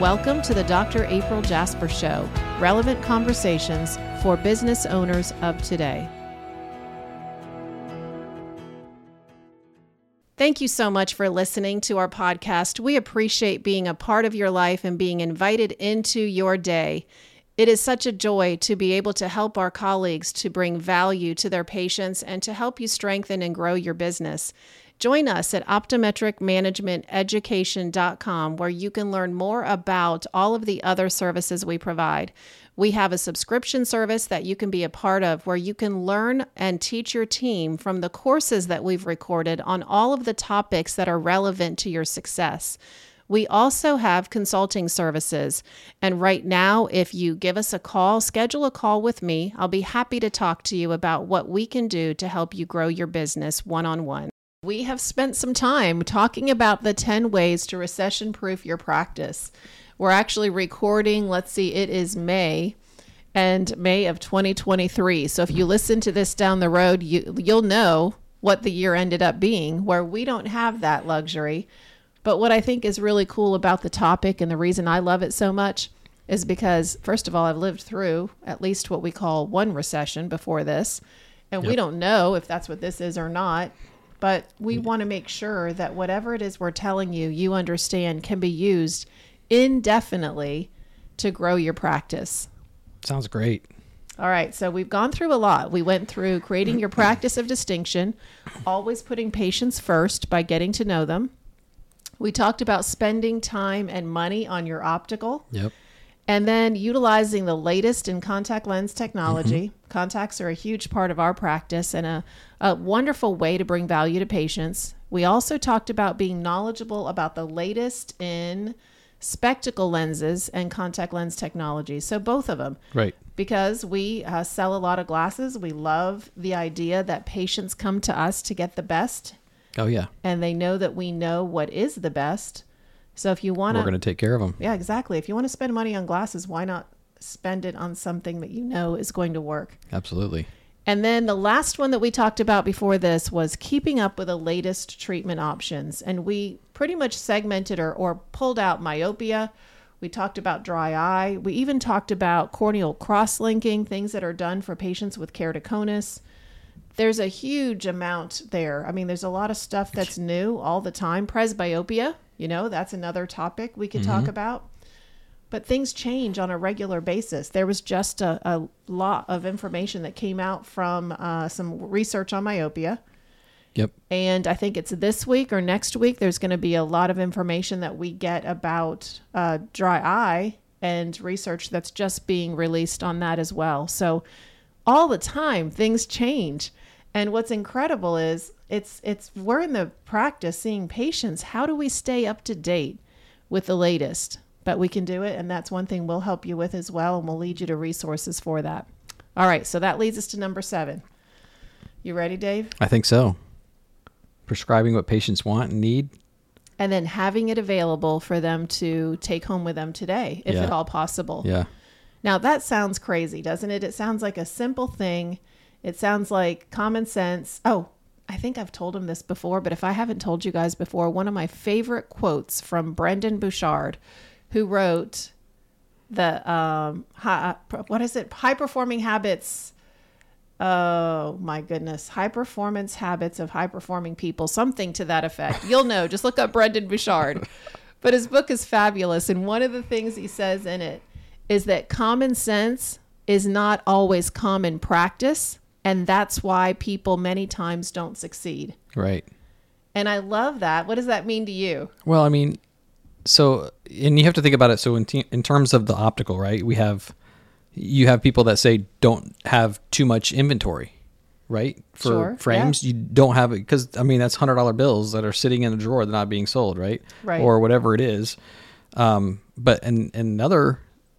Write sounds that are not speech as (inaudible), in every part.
Welcome to the Dr. April Jasper Show, relevant conversations for business owners of today. Thank you so much for listening to our podcast. We appreciate being a part of your life and being invited into your day. It is such a joy to be able to help our colleagues to bring value to their patients and to help you strengthen and grow your business. Join us at optometricmanagementeducation.com where you can learn more about all of the other services we provide. We have a subscription service that you can be a part of where you can learn and teach your team from the courses that we've recorded on all of the topics that are relevant to your success. We also have consulting services. And right now, if you give us a call, schedule a call with me, I'll be happy to talk to you about what we can do to help you grow your business one on one. We have spent some time talking about the 10 ways to recession proof your practice. We're actually recording, let's see, it is May and May of 2023. So if you listen to this down the road, you you'll know what the year ended up being where we don't have that luxury. But what I think is really cool about the topic and the reason I love it so much is because first of all, I've lived through at least what we call one recession before this, and yep. we don't know if that's what this is or not. But we mm-hmm. want to make sure that whatever it is we're telling you, you understand can be used indefinitely to grow your practice. Sounds great. All right, so we've gone through a lot. We went through creating your practice of distinction, always putting patients first by getting to know them. We talked about spending time and money on your optical. Yep. And then utilizing the latest in contact lens technology. Mm-hmm. Contacts are a huge part of our practice and a, a wonderful way to bring value to patients. We also talked about being knowledgeable about the latest in spectacle lenses and contact lens technology. So both of them. Right. Because we uh, sell a lot of glasses, we love the idea that patients come to us to get the best. Oh yeah. And they know that we know what is the best. So if you want to, we're going to take care of them. Yeah, exactly. If you want to spend money on glasses, why not spend it on something that you know is going to work? Absolutely. And then the last one that we talked about before this was keeping up with the latest treatment options. And we pretty much segmented or, or pulled out myopia. We talked about dry eye. We even talked about corneal cross linking, things that are done for patients with keratoconus. There's a huge amount there. I mean, there's a lot of stuff that's new all the time. Presbyopia, you know, that's another topic we could mm-hmm. talk about but things change on a regular basis. There was just a, a lot of information that came out from uh, some research on myopia. Yep. And I think it's this week or next week, there's going to be a lot of information that we get about uh, dry eye and research that's just being released on that as well. So all the time, things change. And what's incredible is it's it's we're in the practice seeing patients. How do we stay up to date with the latest? but we can do it. And that's one thing we'll help you with as well. And we'll lead you to resources for that. All right. So that leads us to number seven. You ready, Dave? I think so. Prescribing what patients want and need. And then having it available for them to take home with them today, if yeah. at all possible. Yeah. Now that sounds crazy, doesn't it? It sounds like a simple thing. It sounds like common sense. Oh, I think I've told him this before, but if I haven't told you guys before, one of my favorite quotes from Brendon Burchard, who wrote the um, high, what is it? High performing habits. Oh my goodness. High performance habits of high performing people, something to that effect. You'll know. Just look up Brendon Burchard. But his book is fabulous. And one of the things he says in it is that common sense is not always common practice. And that's why people many times don't succeed. Right. And I love that. What does that mean to you? Well, I mean, so and you have to think about it so in, in terms of the optical right we have you have people that say don't have too much inventory right for sure, frames yeah. you don't have it because i mean that's hundred dollar bills that are sitting in a drawer that are not being sold right right or whatever it is um, but in, in another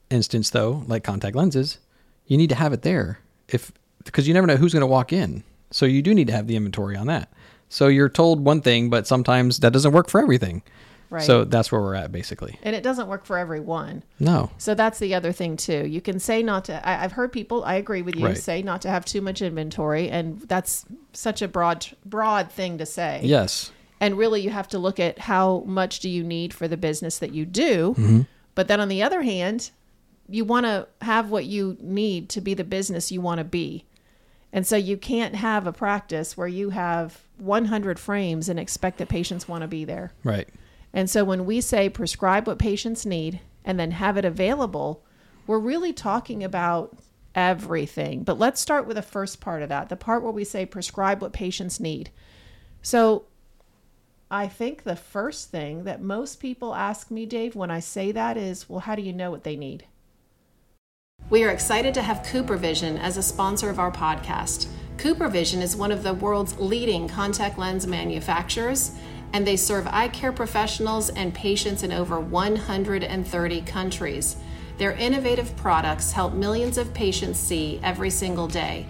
instance though like contact lenses you need to have it there if because you never know who's going to walk in so you do need to have the inventory on that so you're told one thing but sometimes that doesn't work for everything Right. So that's where we're at basically. And it doesn't work for everyone. No. So that's the other thing too. You can say not to. I, have heard people. I agree with you. Right. Say not to have too much inventory, and that's such a broad broad thing to say. Yes. And really, you have to look at how much do you need for the business that you do. Mm-hmm. But then on the other hand, you want to have what you need to be the business you want to be. And so you can't have a practice where you have 100 frames and expect that patients want to be there. Right. And so when we say prescribe what patients need and then have it available, we're really talking about everything. But let's start with the first part of that the part where we say prescribe what patients need. So I think the first thing that most people ask me, Dave, when I say that is, well, how do you know what they need? We are excited to have CooperVision as a sponsor of our podcast. CooperVision is one of the world's leading contact lens manufacturers, and they serve eye care professionals and patients in over 130 countries. Their innovative products help millions of patients see every single day.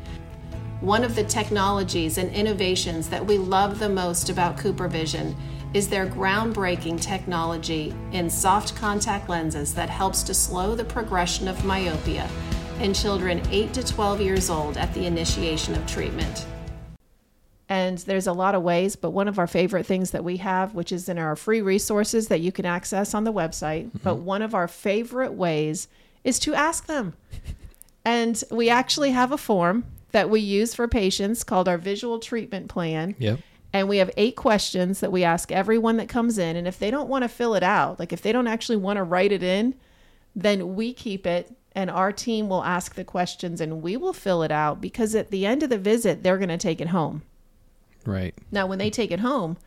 One of the technologies and innovations that we love the most about CooperVision is their groundbreaking technology in soft contact lenses that helps to slow the progression of myopia in children 8 to 12 years old at the initiation of treatment. And there's a lot of ways, but one of our favorite things that we have, which is in our free resources that you can access on the website, mm-hmm. but one of our favorite ways is to ask them. and we actually have a form that we use for patients called our visual treatment plan. Yep. And we have eight questions that we ask everyone that comes in. And if they don't want to fill it out, like if they don't actually want to write it in, then we keep it and our team will ask the questions and we will fill it out because at the end of the visit, they're going to take it home. Right. Now, when they take it home,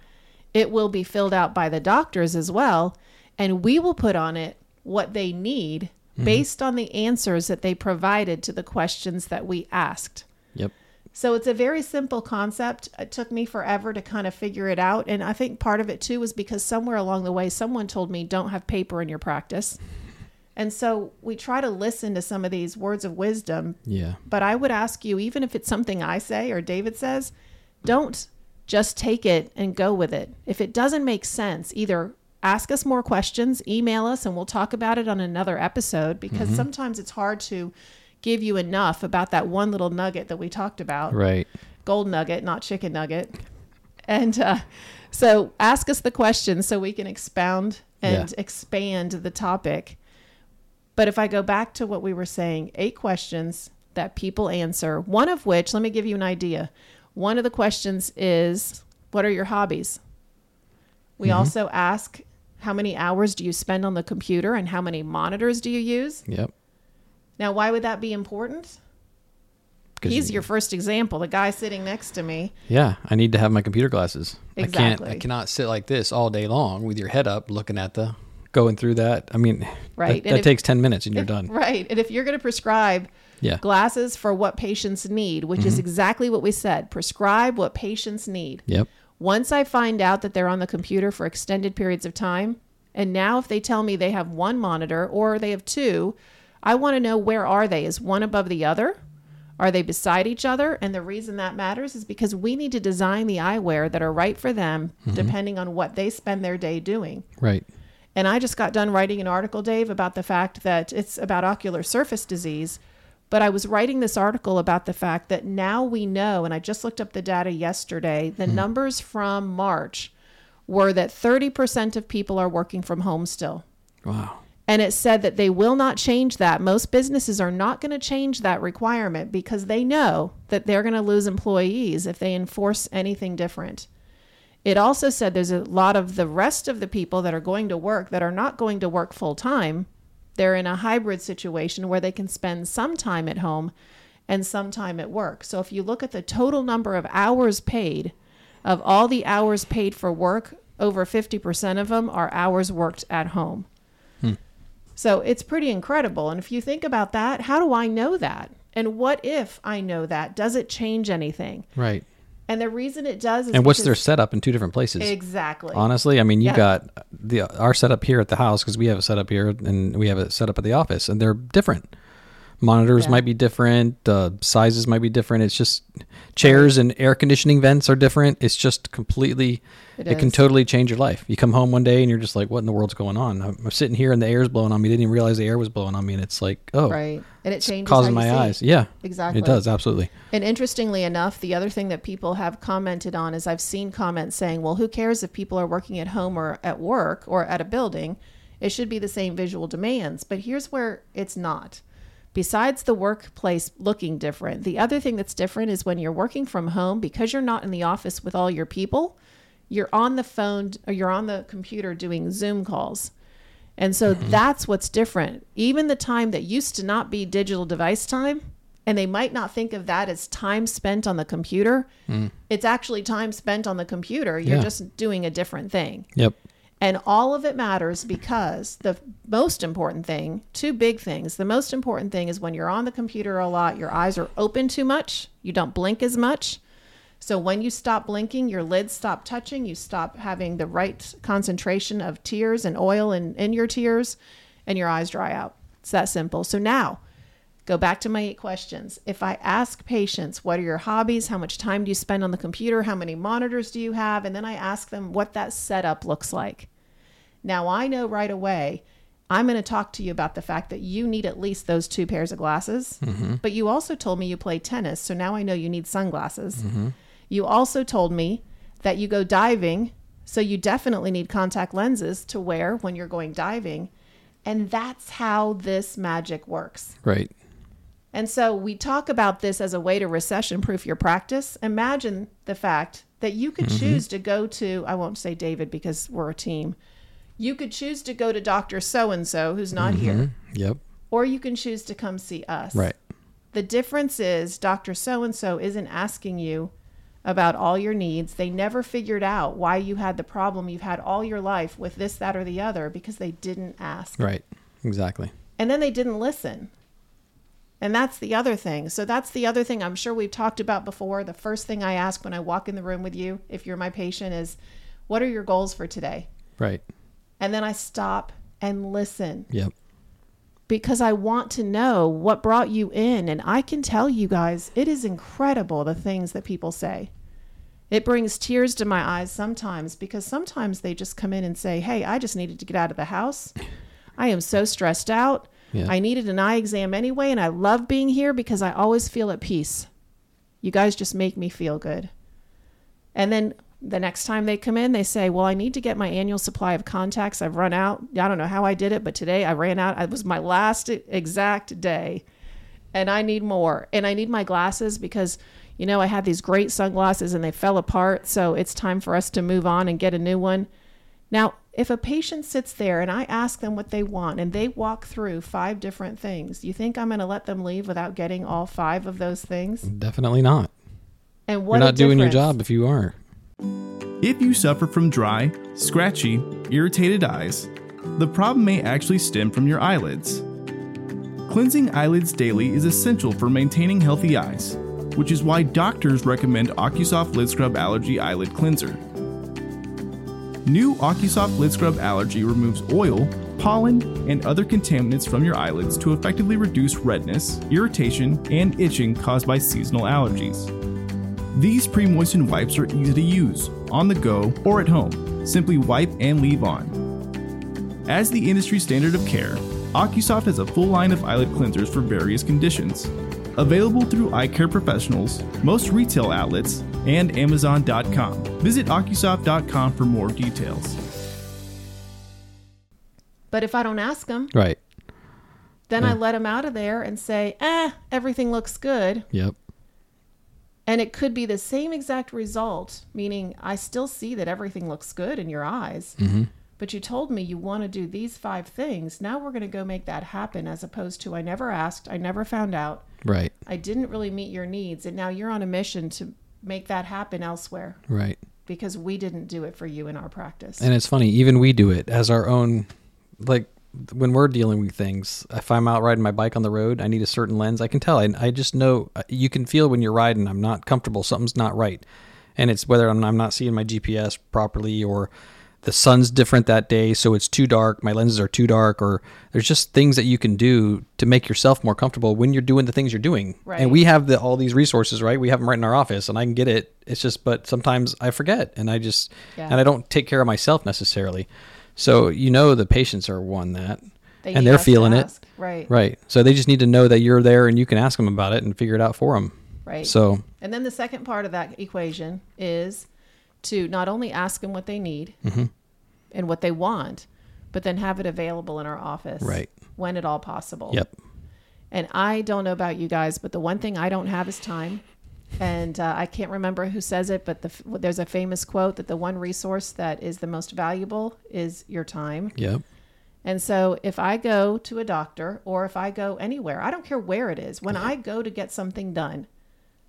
it will be filled out by the doctors as well. And we will put on it what they need mm-hmm. based on the answers that they provided to the questions that we asked. So it's a very simple concept. It took me forever to kind of figure it out. And I think part of it too was because somewhere along the way, someone told me, don't have paper in your practice. And so we try to listen to some of these words of wisdom. Yeah. But I would ask you, even if it's something I say or David says, don't just take it and go with it. If it doesn't make sense, either ask us more questions, email us, and we'll talk about it on another episode because mm-hmm. sometimes it's hard to give you enough about that one little nugget that we talked about. Right. Gold nugget, not chicken nugget. And uh, so ask us the questions so we can expound and yeah. expand the topic. But if I go back to what we were saying, eight questions that people answer, one of which, let me give you an idea. One of the questions is, What are your hobbies? We mm-hmm. also ask, How many hours do you spend on the computer and how many monitors do you use? Yep. Now, why would that be important? He's your first example, the guy sitting next to me. Yeah, I need to have my computer glasses. Exactly. I can't I cannot sit like this all day long with your head up looking at the going through that. I mean, right. That, that if, takes 10 minutes and you're if, done. (laughs) Right. And if you're going to prescribe yeah. glasses for what patients need, which mm-hmm. is exactly what we said, prescribe what patients need. Yep. Once I find out that they're on the computer for extended periods of time, and now if they tell me they have one monitor or they have two, I want to know where are they? Is one above the other? Are they beside each other? And the reason that matters is because we need to design the eyewear that are right for them mm-hmm. depending on what they spend their day doing. Right. And I just got done writing an article, Dave, about the fact that it's about ocular surface disease. But I was writing this article about the fact that now we know, and I just looked up the data yesterday, the mm-hmm. numbers from March were that 30% of people are working from home still. Wow. And it said that they will not change that. Most businesses are not going to change that requirement because they know that they're going to lose employees if they enforce anything different. It also said there's a lot of the rest of the people that are going to work that are not going to work full time. They're in a hybrid situation where they can spend some time at home and some time at work. So if you look at the total number of hours paid, of all the hours paid for work, over 50% of them are hours worked at home. So it's pretty incredible. And if you think about that, how do I know that? And what if I know that? Does it change anything? Right. And the reason it does is And what's their setup in two different places? Exactly. Honestly, I mean, you yeah. got the our setup here at the house because we have a setup here and we have a setup at the office and they're different monitors yeah. might be different uh, sizes might be different. It's just chairs and air conditioning vents are different. It's just completely it, it can totally change your life. You come home one day and you're just like what in the world's going on? I'm, I'm sitting here and the air's blowing on me. Didn't even realize the air was blowing on me and it's like oh right. And it changes causing my eyes. Yeah exactly. it does. Absolutely. And interestingly enough the other thing that people have commented on is i've seen comments saying well who cares if people are working at home or at work or at a building? It should be the same visual demands, but here's where it's not. Besides the workplace looking different, the other thing that's different is when you're working from home, because you're not in the office with all your people, you're on the phone or you're on the computer doing Zoom calls. And so mm-hmm. that's what's different. Even the time that used to not be digital device time, and they might not think of that as time spent on the computer, mm. it's actually time spent on the computer. You're Yeah. just doing a different thing. Yep. And all of it matters because the most important thing, two big things. The most important thing is when you're on the computer a lot, your eyes are open too much, you don't blink as much. So when you stop blinking, your lids stop touching, you stop having the right concentration of tears and oil in, in your tears, and your eyes dry out. It's that simple. So now, go back to my eight questions. If I ask patients, what are your hobbies? How much time do you spend on the computer? How many monitors do you have? And then I ask them what that setup looks like. Now I know right away I'm going to talk to you about the fact that you need at least those two pairs of glasses. Mm-hmm. But you also told me you play tennis, so now I know you need sunglasses. Mm-hmm. You also told me that you go diving, so you definitely need contact lenses to wear when you're going diving. And that's how this magic works. Right. And so we talk about this as a way to recession proof your practice. Imagine the fact that you could mm-hmm. choose to go to, I won't say David because we're a team. You could choose to go to Dr. So and so who's not mm-hmm. here, Yep. or you can choose to come see us. Right. The difference is Dr. So and so isn't asking you about all your needs. They never figured out why you had the problem you've had all your life with this, that, or the other because they didn't ask. Right. Exactly. And then they didn't listen. And that's the other thing. So that's the other thing I'm sure we've talked about before. The first thing I ask when I walk in the room with you, if you're my patient, is what are your goals for today? Right. And then I stop and listen Yep. because I want to know what brought you in. And I can tell you guys, it is incredible the things that people say. It brings tears to my eyes sometimes because sometimes they just come in and say, Hey, I just needed to get out of the house. I am so stressed out. Yeah. I needed an eye exam anyway, and I love being here because I always feel at peace. You guys just make me feel good. And then the next time they come in, they say, Well, I need to get my annual supply of contacts. I've run out. I don't know how I did it, but today I ran out. It was my last exact day, and I need more. And I need my glasses because, you know, I had these great sunglasses and they fell apart. So it's time for us to move on and get a new one. Now, if a patient sits there and I ask them what they want and they walk through five different things, you think I'm going to let them leave without getting all five of those things? Definitely not. And what You're not doing your job if you are. If you suffer from dry, scratchy, irritated eyes, the problem may actually stem from your eyelids. Cleansing eyelids daily is essential for maintaining healthy eyes, which is why doctors recommend OcuSoft Lid Scrub Allergy Eyelid Cleanser. New OcuSoft Lid Scrub Allergy removes oil, pollen, and other contaminants from your eyelids to effectively reduce redness, irritation, and itching caused by seasonal allergies. These pre moistened wipes are easy to use, on the go, or at home. Simply wipe and leave on. As the industry standard of care, OcuSoft has a full line of eyelid cleansers for various conditions. Available through eye care professionals, most retail outlets, and Amazon.com. Visit OcuSoft.com for more details. But if I don't ask them, Right. then I let them out of there and say, eh, everything looks good. Yep. And it could be the same exact result, meaning I still see that everything looks good in your eyes. Mm-hmm. But you told me you want to do these five things. Now we're going to go make that happen, as opposed to I never asked, I never found out, Right. I didn't really meet your needs. And now you're on a mission to make that happen elsewhere Right. because we didn't do it for you in our practice. And it's funny, even we do it as our own. Like when we're dealing with things, if I'm out riding my bike on the road, I need a certain lens. I can tell. I, I just know. uh, You can feel when you're riding. I'm not comfortable. Something's not right, and it's whether I'm, I'm not seeing my GPS properly or the sun's different that day, so it's too dark. My lenses are too dark, or there's just things that you can do to make yourself more comfortable when you're doing the things you're doing. Right. And we have the, all these resources, right? We have them right in our office, and I can get it. It's just, but sometimes I forget, and I just, Yeah. and I don't take care of myself necessarily. So you know the patients are one that, They and they're feeling it. Right. right? So they just need to know that you're there and you can ask them about it and figure it out for them. Right. So And then the second part of that equation is to not only ask them what they need Mm-hmm. and what they want, but then have it available in our office Right. when at all possible. Yep. And I don't know about you guys, but the one thing I don't have is time. And uh, I can't remember who says it, but the, there's a famous quote that the one resource that is the most valuable is your time. Yep. And so if I go to a doctor or if I go anywhere, I don't care where it is, when I go to get something done,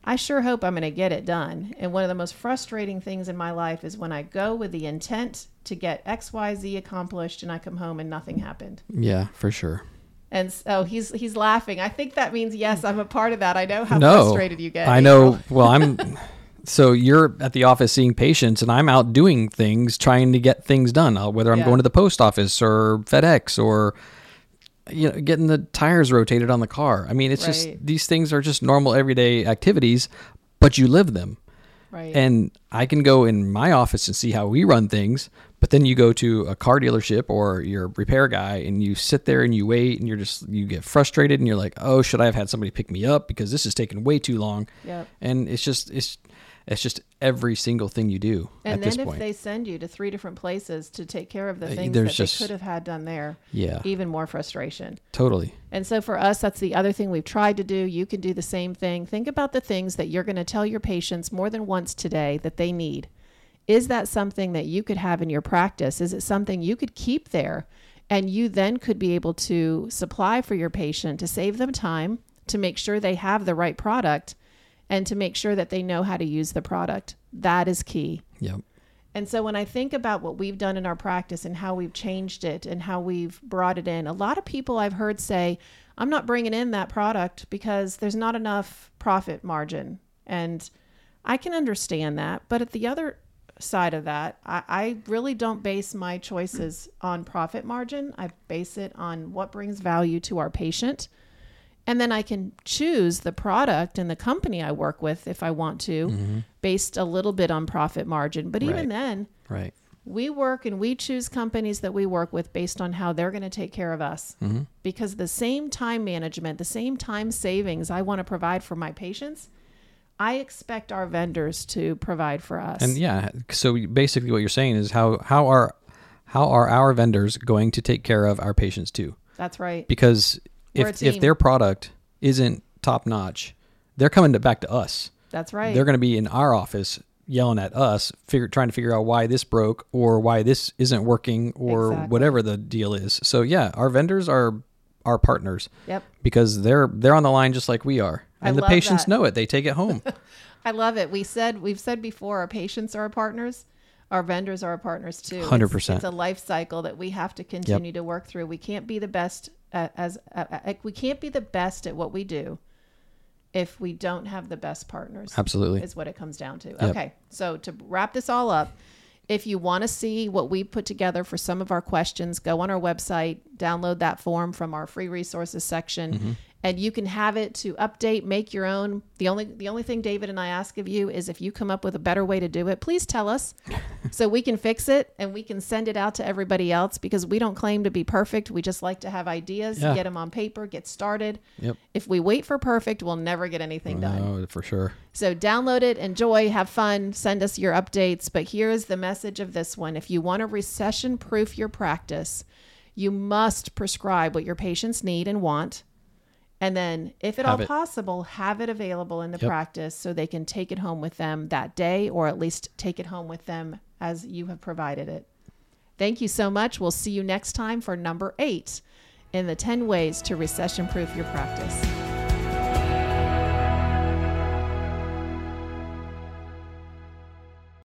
I sure hope I'm going to get it done. And one of the most frustrating things in my life is when I go with the intent to get XYZ accomplished and I come home and nothing happened. Yeah, for sure. And so he's he's laughing. I think that means yes, I'm a part of that. I know how no, frustrated you get. I know. Well, I'm. (laughs) so you're at the office seeing patients, and I'm out doing things, trying to get things done. Uh, whether I'm Yeah. going to the post office or FedEx or you know getting the tires rotated on the car. I mean, it's just these things are just normal everyday activities, but you live them. Right. And I can go in my office and see how we run things, but then you go to a car dealership or your repair guy and you sit there and you wait and you're just you get frustrated and you're like, "Oh, should I have had somebody pick me up because this is taking way too long?" Yep. And it's just it's it's just every single thing you do and then if point. they send you to three different places to take care of the Uh, things there's that just- they could have had done there, yeah. even more frustration. Totally. And so for us, that's the other thing we've tried to do. You can do the same thing. Think about the things that you're going to tell your patients more than once today that they need. Is that something that you could have in your practice? Is it something you could keep there and you then could be able to supply for your patient to save them time, to make sure they have the right product, and to make sure that they know how to use the product? That is key. Yep. And so when I think about what we've done in our practice and how we've changed it and how we've brought it in, a lot of people I've heard say, I'm not bringing in that product because there's not enough profit margin. And I can understand that. But at the other side of that, I, I really don't base my choices on profit margin. I base it on what brings value to our patient. And then I can choose the product and the company I work with if I want to, mm-hmm. based a little bit on profit margin. But even Right. then, Right. we work and we choose companies that we work with based on how they're going to take care of us. Mm-hmm. Because the same time management, the same time savings I want to provide for my patients, I expect our vendors to provide for us. And yeah, so basically what you're saying is how how are how are our vendors going to take care of our patients too? That's right. Because if if their product isn't top notch, they're coming to, back to us. That's right. They're going to be in our office yelling at us, figure, trying to figure out why this broke or why this isn't working or Exactly. whatever the deal is. So yeah, our vendors are our partners yep. because they're they're on the line just like we are, I and the love patients that. know it. They take it home. (laughs) I love it. We said we've said before our patients are our partners. Our vendors are our partners too. 100%. It's a life cycle that we have to continue to work through. We can't be the best as uh, uh, we can't be the best at what we do if we don't have the best partners. Absolutely. is what it comes down to. Okay, so to wrap this all up, if you want to see what we put together for some of our questions, go on our website, download that form from our free resources section, and you can have it to update, make your own. The only the only thing David and I ask of you is if you come up with a better way to do it, please tell us (laughs) so we can fix it and we can send it out to everybody else because we don't claim to be perfect. We just like to have ideas, Yeah. get them on paper, get started. Yep. If we wait for perfect, we'll never get anything oh, done. Oh, for sure. So download it, enjoy, have fun, send us your updates. But here is the message of this one. If you want to recession proof your practice, you must prescribe what your patients need and want. And then, if at Have all it. possible, have it available in the Yep. practice so they can take it home with them that day or at least take it home with them as you have provided it. Thank you so much. We'll see you next time for number eight in the 10 ways to recession proof your practice.